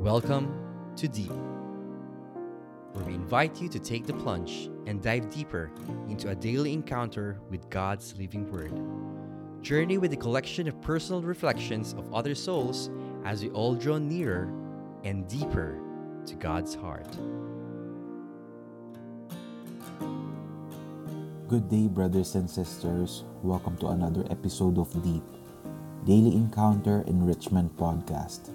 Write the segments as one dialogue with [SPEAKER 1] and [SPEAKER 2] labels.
[SPEAKER 1] Welcome to Deep, where we invite you to take the plunge and dive deeper into a daily encounter with God's living Word. Journey with a collection of personal reflections of other souls as we all draw nearer and deeper to God's heart.
[SPEAKER 2] Good day, brothers and sisters. Welcome to another episode of Deep, Daily Encounter Enrichment Podcast.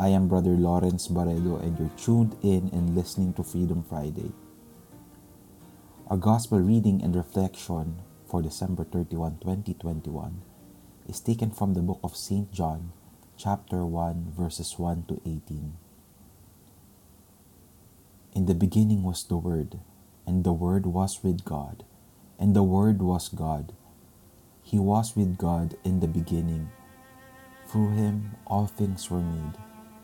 [SPEAKER 2] I am Brother Lawrence Barredo, and you're tuned in and listening to Freedom Friday. Our Gospel reading and reflection for December 31, 2021 is taken from the book of St. John, chapter 1, verses 1 to 18. In the beginning was the Word, and the Word was with God, and the Word was God. He was with God in the beginning. Through him all things were made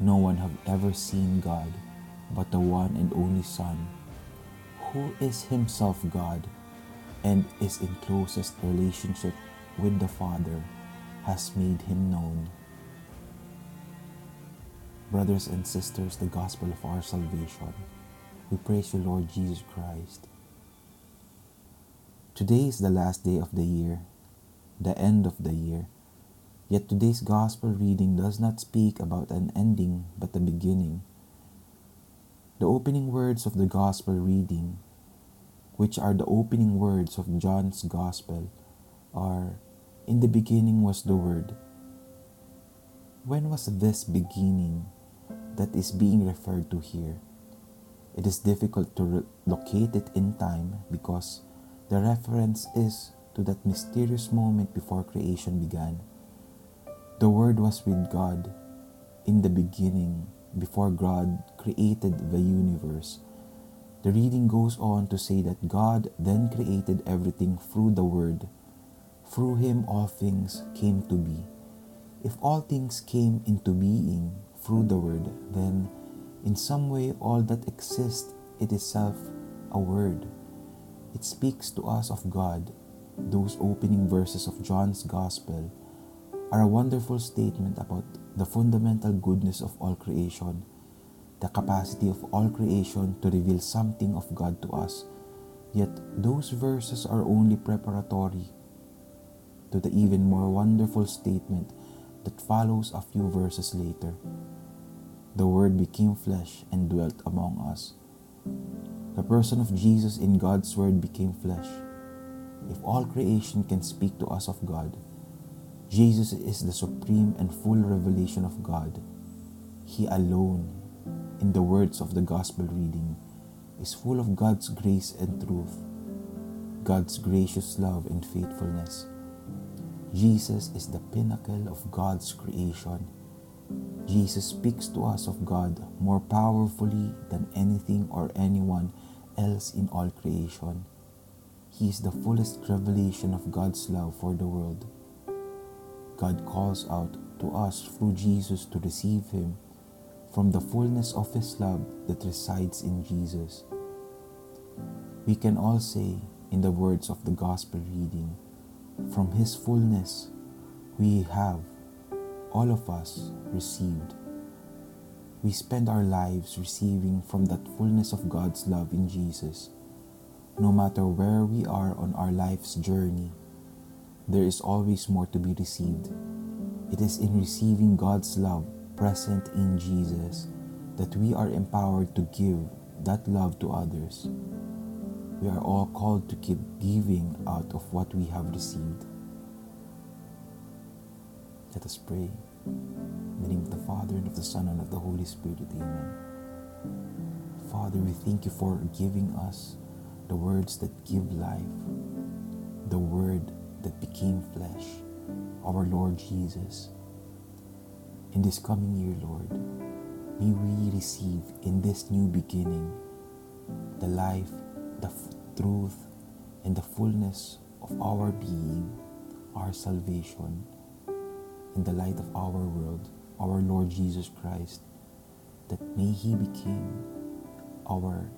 [SPEAKER 2] No one have ever seen God but the one and only Son, who is himself God and is in closest relationship with the Father, has made him known. Brothers and sisters, the gospel of our salvation. We praise you, Lord Jesus Christ. Today is the last day of the year, the end of the year Yet today's gospel reading does not speak about an ending but a beginning. The opening words of the gospel reading, which are the opening words of John's gospel, are In the beginning was the Word. When was this beginning that is being referred to here? It is difficult to re- locate it in time because the reference is to that mysterious moment before creation began the Word was with God in the beginning, before God created the universe. The reading goes on to say that God then created everything through the Word. Through Him, all things came to be. If all things came into being through the Word, then in some way all that exists is itself a word. It speaks to us of God. Those opening verses of John's Gospel are a wonderful statement about the fundamental goodness of all creation, the capacity of all creation to reveal something of God to us. Yet those verses are only preparatory to the even more wonderful statement that follows a few verses later. The Word became flesh and dwelt among us. The person of Jesus in God's Word became flesh. If all creation can speak to us of God, Jesus is the supreme and full revelation of God. He alone, in the words of the Gospel reading, is full of God's grace and truth, God's gracious love and faithfulness. Jesus is the pinnacle of God's creation. Jesus speaks to us of God more powerfully than anything or anyone else in all creation. He is the fullest revelation of God's love for the world. God calls out to us through Jesus to receive Him from the fullness of His love that resides in Jesus. We can all say, in the words of the Gospel reading, from His fullness we have, all of us, received. We spend our lives receiving from that fullness of God's love in Jesus. No matter where we are on our life's journey, there is always more to be received. It is in receiving God's love present in Jesus that we are empowered to give that love to others. We are all called to keep giving out of what we have received. Let us pray. In the name of the Father, and of the Son, and of the Holy Spirit. Amen. Father, we thank you for giving us the words that give life, the Word that became flesh, our Lord Jesus. In this coming year, Lord, may we receive in this new beginning the life, the f- truth, and the fullness of our being, our salvation, in the light of our world, our Lord Jesus Christ, that may He become our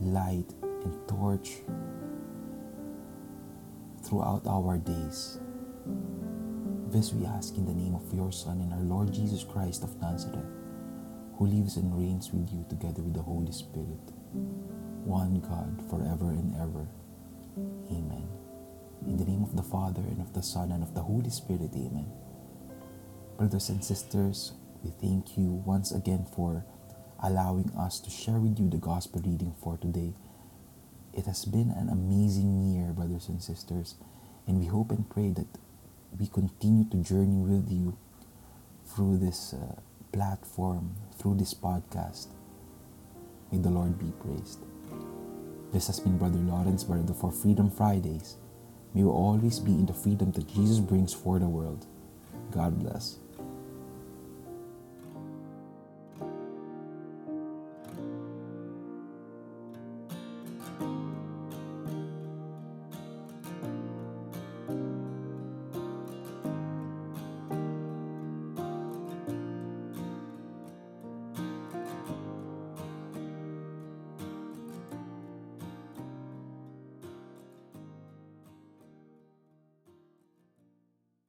[SPEAKER 2] light and torch throughout our days. This we ask in the name of your Son and our Lord Jesus Christ of Nazareth, who lives and reigns with you together with the Holy Spirit, one God forever and ever. Amen. In the name of the Father and of the Son and of the Holy Spirit, Amen. Brothers and sisters, we thank you once again for allowing us to share with you the gospel reading for today. It has been an amazing year, brothers and sisters, and we hope and pray that we continue to journey with you through this uh, platform, through this podcast. May the Lord be praised. This has been Brother Lawrence Barredo for Freedom Fridays. May we always be in the freedom that Jesus brings for the world. God bless.